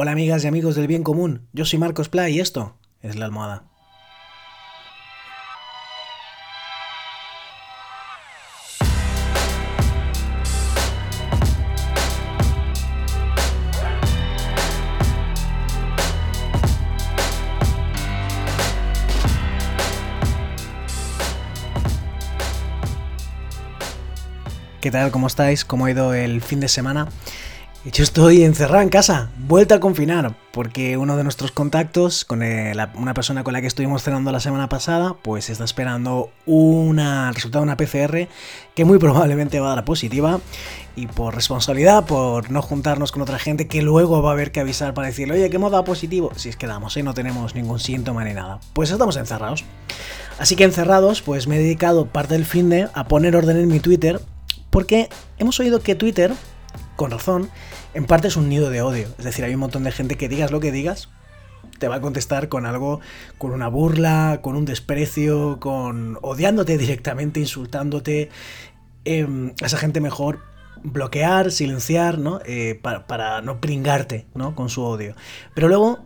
Hola amigas y amigos del bien común, yo soy Marcos Pla y esto es La Almohada. ¿Qué tal? ¿Cómo estáis? ¿Cómo ha ido el fin de semana? Yo estoy encerrado en casa, vuelta a confinar, porque uno de nuestros contactos, con una persona con la que estuvimos cenando la semana pasada, pues está esperando una resultado de una PCR que muy probablemente va a dar positiva y por responsabilidad, por no juntarnos con otra gente que luego va a haber que avisar para decirle, oye, que hemos dado positivo, si es que damos, ¿eh? no tenemos ningún síntoma ni nada. Pues estamos encerrados. Así que encerrados, pues me he dedicado parte del fin de a poner orden en mi Twitter, porque hemos oído que Twitter, con razón, en parte es un nido de odio. Es decir, hay un montón de gente que digas lo que digas, te va a contestar con algo, con una burla, con un desprecio, con odiándote directamente, insultándote. Em, a esa gente mejor bloquear, silenciar, ¿no? Eh, para, no pringarte, ¿no? Con su odio. Pero luego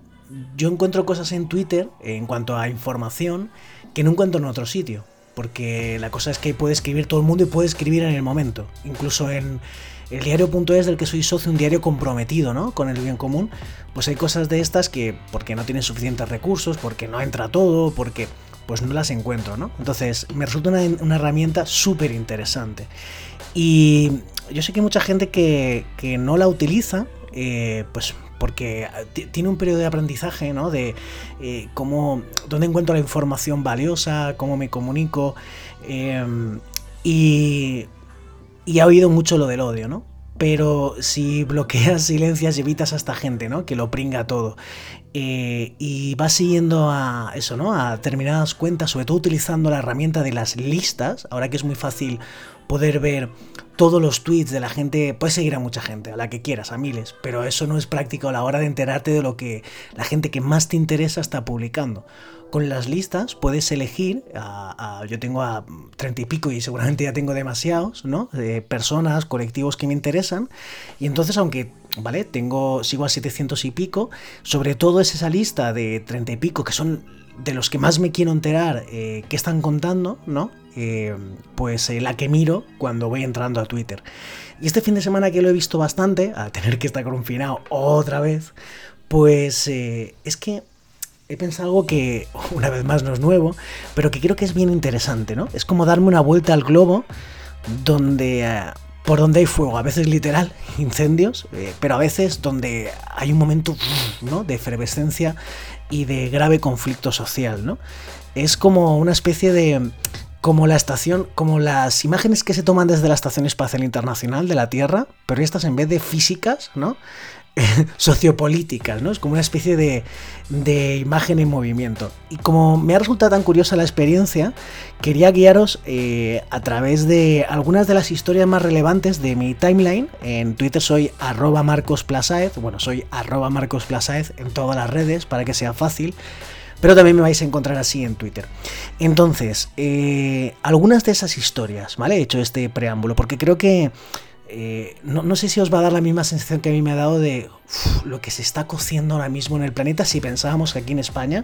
yo encuentro cosas en Twitter, en cuanto a información, que no encuentro en otro sitio. Porque la cosa es que puede escribir todo el mundo y puede escribir en el momento. Incluso en, el diario.es del que soy socio, un diario comprometido ¿no? con el bien común, pues hay cosas de estas que porque no tienen suficientes recursos, porque no entra todo, porque pues no las encuentro, ¿no? Entonces me resulta una, herramienta súper interesante. Y yo sé que hay mucha gente que, no la utiliza, eh, pues porque tiene un periodo de aprendizaje, ¿no? De eh, cómo, dónde encuentro la información valiosa, cómo me comunico. Eh, y ha oído mucho lo del odio, ¿no? Pero si bloqueas, silencias evitas a esta gente, ¿no? Que lo pringa todo. Eh, y vas siguiendo a eso, ¿no? A determinadas cuentas, sobre todo utilizando la herramienta de las listas, ahora que es muy fácil poder ver todos los tweets de la gente, puedes seguir a mucha gente, a la que quieras, a miles, pero eso no es práctico a la hora de enterarte de lo que la gente que más te interesa está publicando. Con las listas puedes elegir, yo tengo a treinta y pico y seguramente ya tengo demasiados, ¿no? De personas, colectivos que me interesan. Y entonces, aunque, ¿vale? Tengo, sigo a 700 y pico, sobre todo es esa lista de treinta y pico que son de los que más me quiero enterar eh, qué están contando, ¿no? Eh, pues eh, la que miro cuando voy entrando a Twitter. Y este fin de semana que lo he visto bastante, a tener que estar confinado otra vez, pues es que he pensado algo que una vez más no es nuevo, pero que creo que es bien interesante, ¿no? Es como darme una vuelta al globo donde... Eh, por donde hay fuego, a veces literal, incendios, eh, pero a veces donde hay un momento ¿no? de efervescencia y de grave conflicto social, ¿no? Es como una especie de como la estación, como las imágenes que se toman desde la Estación Espacial Internacional de la Tierra, pero estas en vez de físicas, ¿no? sociopolíticas, ¿no? Es como una especie de, de, imagen en movimiento. Y como me ha resultado tan curiosa la experiencia, quería guiaros eh, a través de algunas de las historias más relevantes de mi timeline. En Twitter soy arroba Marcos bueno, soy arroba Marcos en todas las redes para que sea fácil. Pero también me vais a encontrar así en Twitter. Entonces, eh, algunas de esas historias, ¿vale? He hecho este preámbulo porque creo que eh, no, sé si os va a dar la misma sensación que a mí me ha dado de lo que se está cociendo ahora mismo en el planeta si pensábamos que aquí en España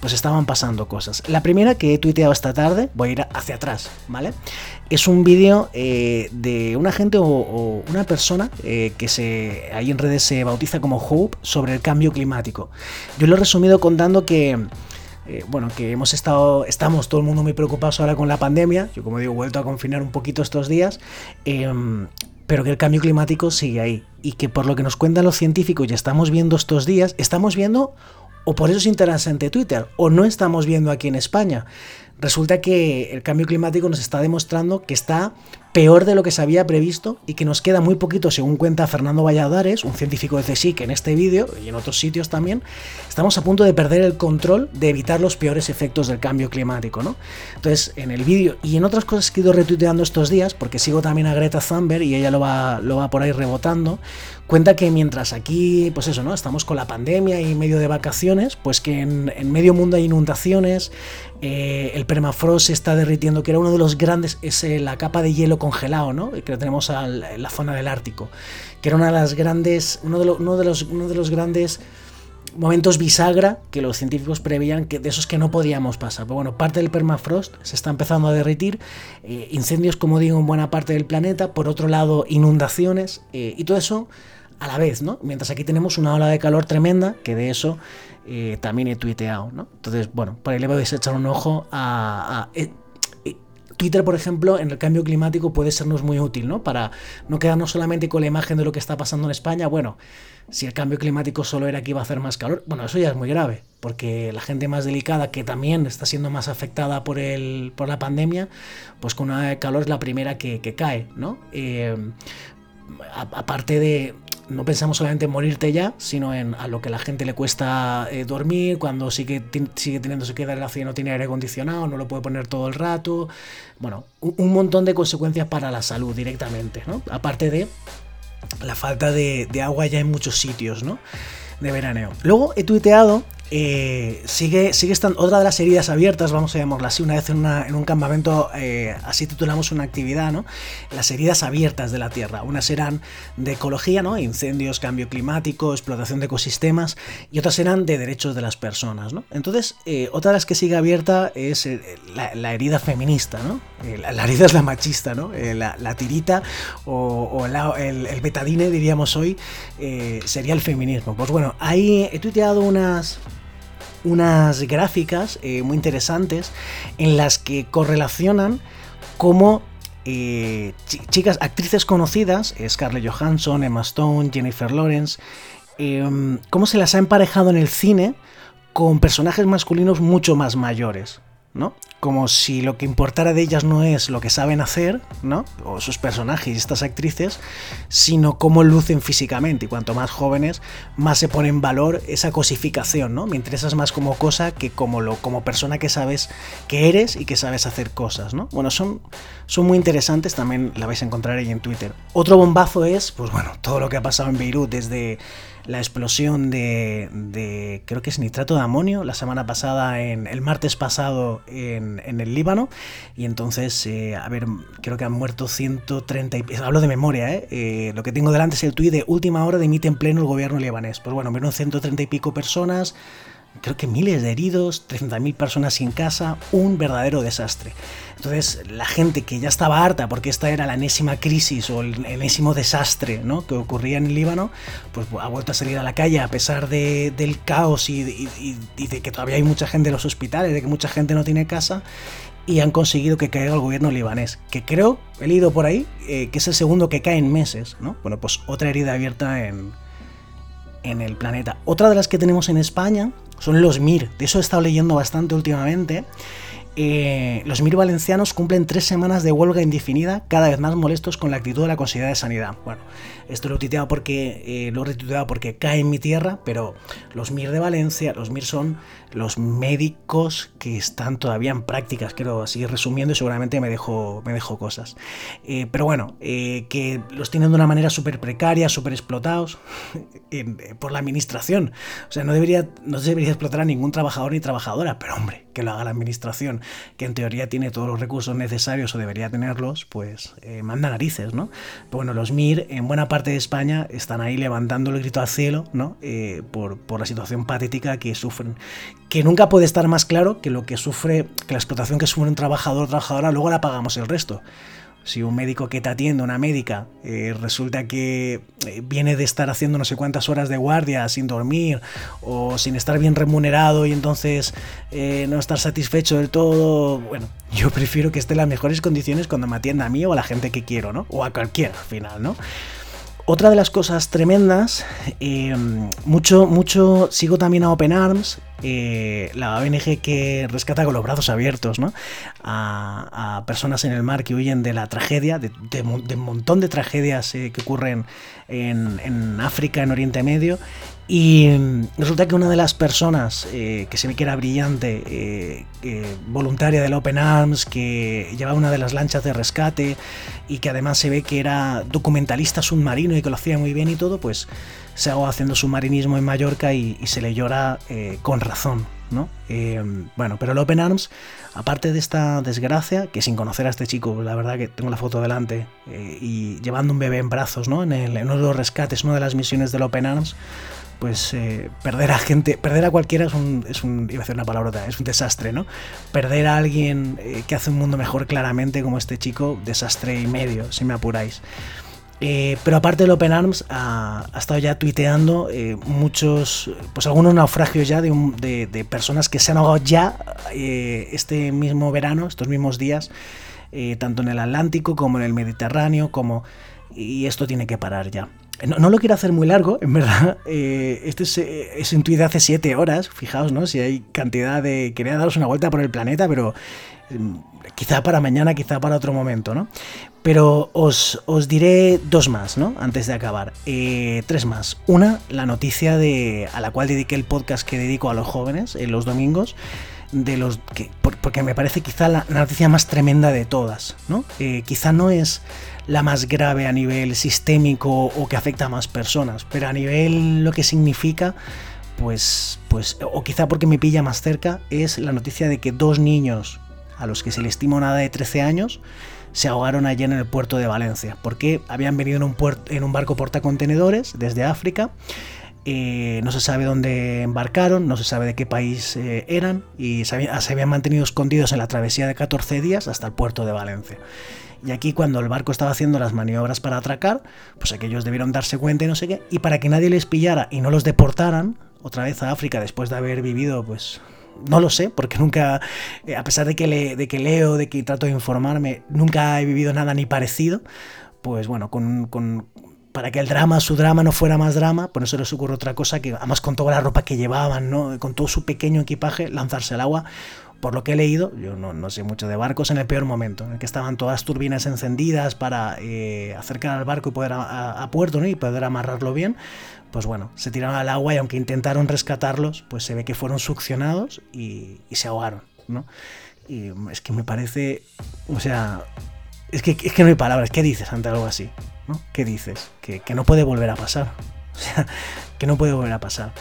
pues estaban pasando cosas. La primera que he tuiteado esta tarde, voy a ir hacia atrás, ¿vale? Es un vídeo eh, de una gente o, una persona eh, que se ahí en redes se bautiza como Hope sobre el cambio climático. Yo lo he resumido contando que... bueno, que hemos estado, estamos todo el mundo muy preocupados ahora con la pandemia. Yo, como digo, he vuelto a confinar un poquito estos días. Em, pero que el cambio climático sigue ahí y que por lo que nos cuentan los científicos y estamos viendo estos días, estamos viendo, o por eso es interesante Twitter, o no estamos viendo aquí en España. Resulta que el cambio climático nos está demostrando que está peor de lo que se había previsto y que nos queda muy poquito, según cuenta Fernando Valladares, un científico de CSIC en este vídeo y en otros sitios también, estamos a punto de perder el control de evitar los peores efectos del cambio climático, ¿no? Entonces, en el vídeo y en otras cosas que he ido retuiteando estos días, porque sigo también a Greta Thunberg y ella lo va, lo va por ahí rebotando, cuenta que mientras aquí, pues eso, ¿no? Estamos con la pandemia y medio de vacaciones, pues que en, medio mundo hay inundaciones, eh, el permafrost se está derritiendo, que era uno de los grandes, es eh, la capa de hielo congelado, ¿no? Que tenemos en la zona del Ártico, que era una de las grandes, uno de, uno de los, uno de los grandes momentos bisagra que los científicos preveían que de esos que no podíamos pasar. Pero bueno, parte del permafrost se está empezando a derretir, eh, incendios, como digo, en buena parte del planeta, por otro lado, inundaciones, eh, y todo eso a la vez, ¿no? Mientras aquí tenemos una ola de calor tremenda, que de eso eh, también he tuiteado, ¿no? Entonces, bueno, por ahí le podéis echar un ojo a... Twitter, por ejemplo, en el cambio climático puede sernos muy útil, ¿no? Para no quedarnos solamente con la imagen de lo que está pasando en España. Bueno, si el cambio climático solo era que iba a hacer más calor, bueno, eso ya es muy grave, porque la gente más delicada, que también está siendo más afectada por, el, por la pandemia, pues con una calor es la primera que, cae, ¿no? Eh, aparte de no pensamos solamente en morirte ya, sino en a lo que la gente le cuesta eh, dormir, cuando sigue, sigue teniendo que dar la no tiene aire acondicionado, no lo puede poner todo el rato. Bueno, un, montón de consecuencias para la salud directamente, ¿no? Aparte de la falta de, de agua ya en muchos sitios, ¿no? De veraneo. Luego he tuiteado eh, sigue, sigue estando otra de las heridas abiertas, vamos a llamarla así, una vez en, un campamento, eh, así titulamos una actividad, ¿no? Las heridas abiertas de la Tierra. Unas serán de ecología, ¿no? Incendios, cambio climático, explotación de ecosistemas, y otras serán de derechos de las personas, ¿no? Entonces, eh, otra de las que sigue abierta es la, herida feminista, ¿no? La, herida es la machista, ¿no? La, tirita o, el, el, betadine, diríamos hoy, sería el feminismo. Pues bueno, ahí he tuiteado unas unas gráficas eh, muy interesantes en las que correlacionan cómo eh, chicas, actrices conocidas, Scarlett Johansson, Emma Stone, Jennifer Lawrence, em, cómo se las ha emparejado en el cine con personajes masculinos mucho más mayores. ¿No? Como si lo que importara de ellas no es lo que saben hacer, ¿no? O sus personajes y estas actrices, sino cómo lucen físicamente. Y cuanto más jóvenes, más se pone en valor esa cosificación, ¿no? Me interesas más como cosa que como, lo, como persona que sabes que eres y que sabes hacer cosas, ¿no? Bueno, son, son muy interesantes, también la vais a encontrar ahí en Twitter. Otro bombazo es, pues bueno, todo lo que ha pasado en Beirut desde la explosión de, creo que es nitrato de amonio, la semana pasada, en, el martes pasado en, el Líbano. Y entonces, eh, a ver, creo que han muerto 130 y... Hablo de memoria, ¿eh? ¿eh? Lo que tengo delante es el tuit de última hora de emite en pleno el gobierno libanés. Pues bueno, vieron 130 y pico personas, creo que miles de heridos, 300.000 personas sin casa, un verdadero desastre. Entonces, la gente que ya estaba harta porque esta era la enésima crisis o el enésimo desastre ¿no? que ocurría en el Líbano, pues ha vuelto a salir a la calle a pesar de, del caos y, de que todavía hay mucha gente en los hospitales, de que mucha gente no tiene casa, y han conseguido que caiga el gobierno libanés, que creo, he leído por ahí, eh, que es el segundo que cae en meses, ¿no? Bueno, pues otra herida abierta en, en el planeta. Otra de las que tenemos en España son los MIR, de eso he estado leyendo bastante últimamente. Eh, los MIR valencianos cumplen tres semanas de huelga indefinida, cada vez más molestos con la actitud de la Consejería de Sanidad. Bueno, esto lo he tuiteado porque eh, lo he retuiteado porque cae en mi tierra, pero los MIR de Valencia, los MIR son los médicos que están todavía en prácticas, quiero así resumiendo y seguramente me dejo, me dejo cosas. Eh, pero bueno, que los tienen de una manera súper precaria, súper explotados por la administración. O sea, no debería, no debería explotar a ningún trabajador ni trabajadora, pero hombre, que lo haga la administración, que en teoría tiene todos los recursos necesarios o debería tenerlos, pues eh, manda narices, ¿no? Pero bueno, los MIR en buena parte de España están ahí levantando el grito al cielo, ¿no? Eh, por, por la situación patética que sufren. Que nunca puede estar más claro que lo que sufre, que la explotación que sufre un trabajador o trabajadora, luego la pagamos el resto si un médico que te atiende, una médica, eh, resulta que eh, viene de estar haciendo no sé cuántas horas de guardia sin dormir o sin estar bien remunerado y entonces eh, no estar satisfecho del todo, bueno, yo prefiero que esté en las mejores condiciones cuando me atienda a mí o a la gente que quiero, ¿no? O a cualquiera al final, ¿no? Otra de las cosas tremendas, mucho, mucho, sigo también a Open Arms, eh, la ONG que rescata con los brazos abiertos ¿no? a, personas en el mar que huyen de la tragedia, de, un montón de tragedias eh, que ocurren en, África, en Oriente Medio. Y resulta que una de las personas eh, que se ve que era brillante, voluntaria del Open Arms, que llevaba una de las lanchas de rescate y que además se ve que era documentalista submarino y que lo hacía muy bien y todo, pues se hago haciendo submarinismo en Mallorca y, se le llora eh, con razón. ¿no? Eh, bueno, pero el Open Arms, aparte de esta desgracia, que sin conocer a este chico, la verdad que tengo la foto delante, eh, y llevando un bebé en brazos, ¿no? En, en uno de los rescates, una de las misiones del Open Arms, pues eh, perder a gente, perder a cualquiera es un, iba a una es un desastre, ¿no? Perder a alguien que hace un mundo mejor claramente como este chico, desastre y medio, si me apuráis. Eh, pero aparte del Open Arms, ha, estado ya tuiteando eh, muchos, pues algunos naufragios ya de, personas que se han ahogado ya eh, este mismo verano, estos mismos días, tanto en el Atlántico como en el Mediterráneo, como y esto tiene que parar ya. No, lo quiero hacer muy largo, en verdad. este es, es un tuit de hace 7 horas, fijaos, ¿no? Si hay cantidad de... Quería daros una vuelta por el planeta, pero quizá para mañana, quizá para otro momento, ¿no? Pero os, diré dos más, ¿no? Antes de acabar. Eh, tres más. Una, la noticia de, a la cual dediqué el podcast que dedico a los jóvenes en los domingos. De los que, porque me parece quizá la, noticia más tremenda de todas, ¿no? Eh, quizá no es la más grave a nivel sistémico o que afecta a más personas, pero a nivel lo que significa, pues, pues, o quizá porque me pilla más cerca, es la noticia de que dos niños a los que se le estima una edad de 13 años, se ahogaron allí en el puerto de Valencia, porque habían venido en un, en un barco portacontenedores desde África. Eh, no se sabe dónde embarcaron, no se sabe de qué país eh, eran y se, habían mantenido escondidos en la travesía de 14 días hasta el puerto de Valencia. Y aquí cuando el barco estaba haciendo las maniobras para atracar, pues aquellos debieron darse cuenta y no sé qué, y para que nadie les pillara y no los deportaran otra vez a África después de haber vivido pues no lo sé, porque nunca, eh, a pesar de que, le, de que leo, de que trato de informarme, nunca he vivido nada ni parecido, pues bueno, con, para que el drama, su drama no fuera más drama, por eso les ocurre otra cosa, que además con toda la ropa que llevaban, ¿no? con todo su pequeño equipaje, lanzarse al agua, por lo que he leído, yo no, sé mucho de barcos, en el peor momento, en el que estaban todas las turbinas encendidas para eh, acercar al barco y poder a, puerto ¿no? y poder amarrarlo bien, pues bueno, se tiraron al agua y aunque intentaron rescatarlos, pues se ve que fueron succionados y, se ahogaron, ¿no? Y es que me parece, o sea, es que, es que no hay palabras, ¿qué dices ante algo así? ¿No? ¿Qué dices? Que, que no puede volver a pasar, que no puede volver a pasar.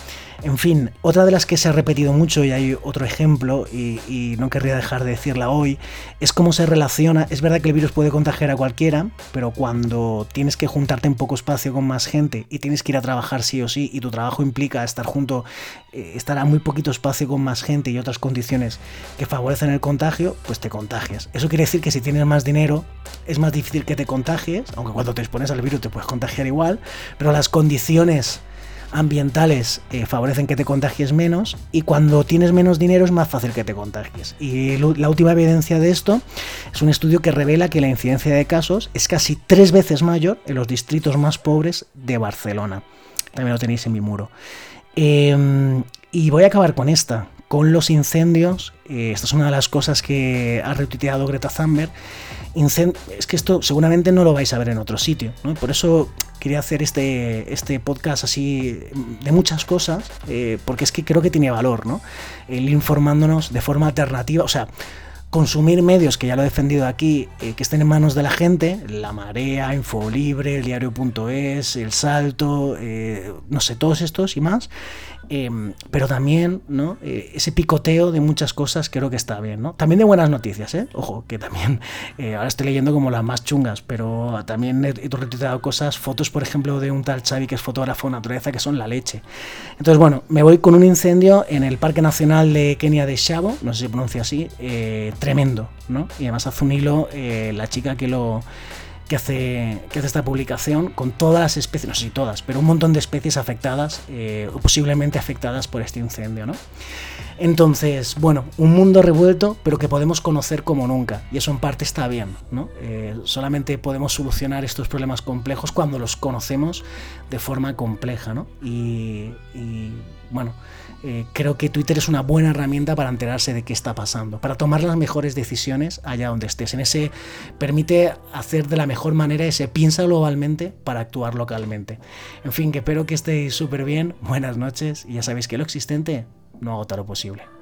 En fin, otra de las que se ha repetido mucho, y hay otro ejemplo, y, no querría dejar de decirla hoy, es cómo se relaciona. Es verdad que el virus puede contagiar a cualquiera, pero cuando tienes que juntarte en poco espacio con más gente y tienes que ir a trabajar sí o sí, y tu trabajo implica estar junto, eh, estar a muy poquito espacio con más gente y otras condiciones que favorecen el contagio, pues te contagias. Eso quiere decir que si tienes más dinero, es más difícil que te contagies, aunque cuando te expones al virus te puedes contagiar igual, pero las condiciones ambientales eh, favorecen que te contagies menos y cuando tienes menos dinero es más fácil que te contagies. Y la última evidencia de esto es un estudio que revela que la incidencia de casos es casi tres veces mayor en los distritos más pobres de Barcelona. También lo tenéis en mi muro. Em, y voy a acabar con esta, con los incendios. Eh, esta es una de las cosas que ha retuiteado Greta Thunberg. es que esto seguramente no lo vais a ver en otro sitio. Por eso quería hacer este, este podcast así de muchas cosas, eh, porque es que creo que tiene valor, ¿no? El informándonos de forma alternativa, o sea, consumir medios que ya lo he defendido aquí, eh, que estén en manos de la gente, La Marea, Info Libre, el diario.es, El Salto, no sé, todos estos y más, Em, pero también, ¿no? Eh, ese picoteo de muchas cosas creo que está bien, ¿no? También de buenas noticias, ¿eh? Ojo, que también eh, ahora estoy leyendo como las más chungas, pero también he, he cosas, fotos, por ejemplo, de un tal Xavi que es fotógrafo de naturaleza, que son la leche. Entonces, bueno, me voy con un incendio en el Parque Nacional de Kenia de Shabo, no sé si se pronuncia así, eh, tremendo, ¿no? Y además hace un hilo la chica que lo que hace, que hace esta publicación con todas las especies, no sé si todas, pero un montón de especies afectadas eh, o posiblemente afectadas por este incendio. ¿no? Entonces, bueno, un mundo revuelto, pero que podemos conocer como nunca, y eso en parte está bien. ¿no? Eh, solamente podemos solucionar estos problemas complejos cuando los conocemos de forma compleja. ¿no? y, bueno, eh, creo que Twitter es una buena herramienta para enterarse de qué está pasando, para tomar las mejores decisiones allá donde estés. En ese permite hacer de la mejor manera ese piensa globalmente para actuar localmente. En fin, que espero que estéis súper bien, buenas noches y ya sabéis que lo existente no agota lo posible.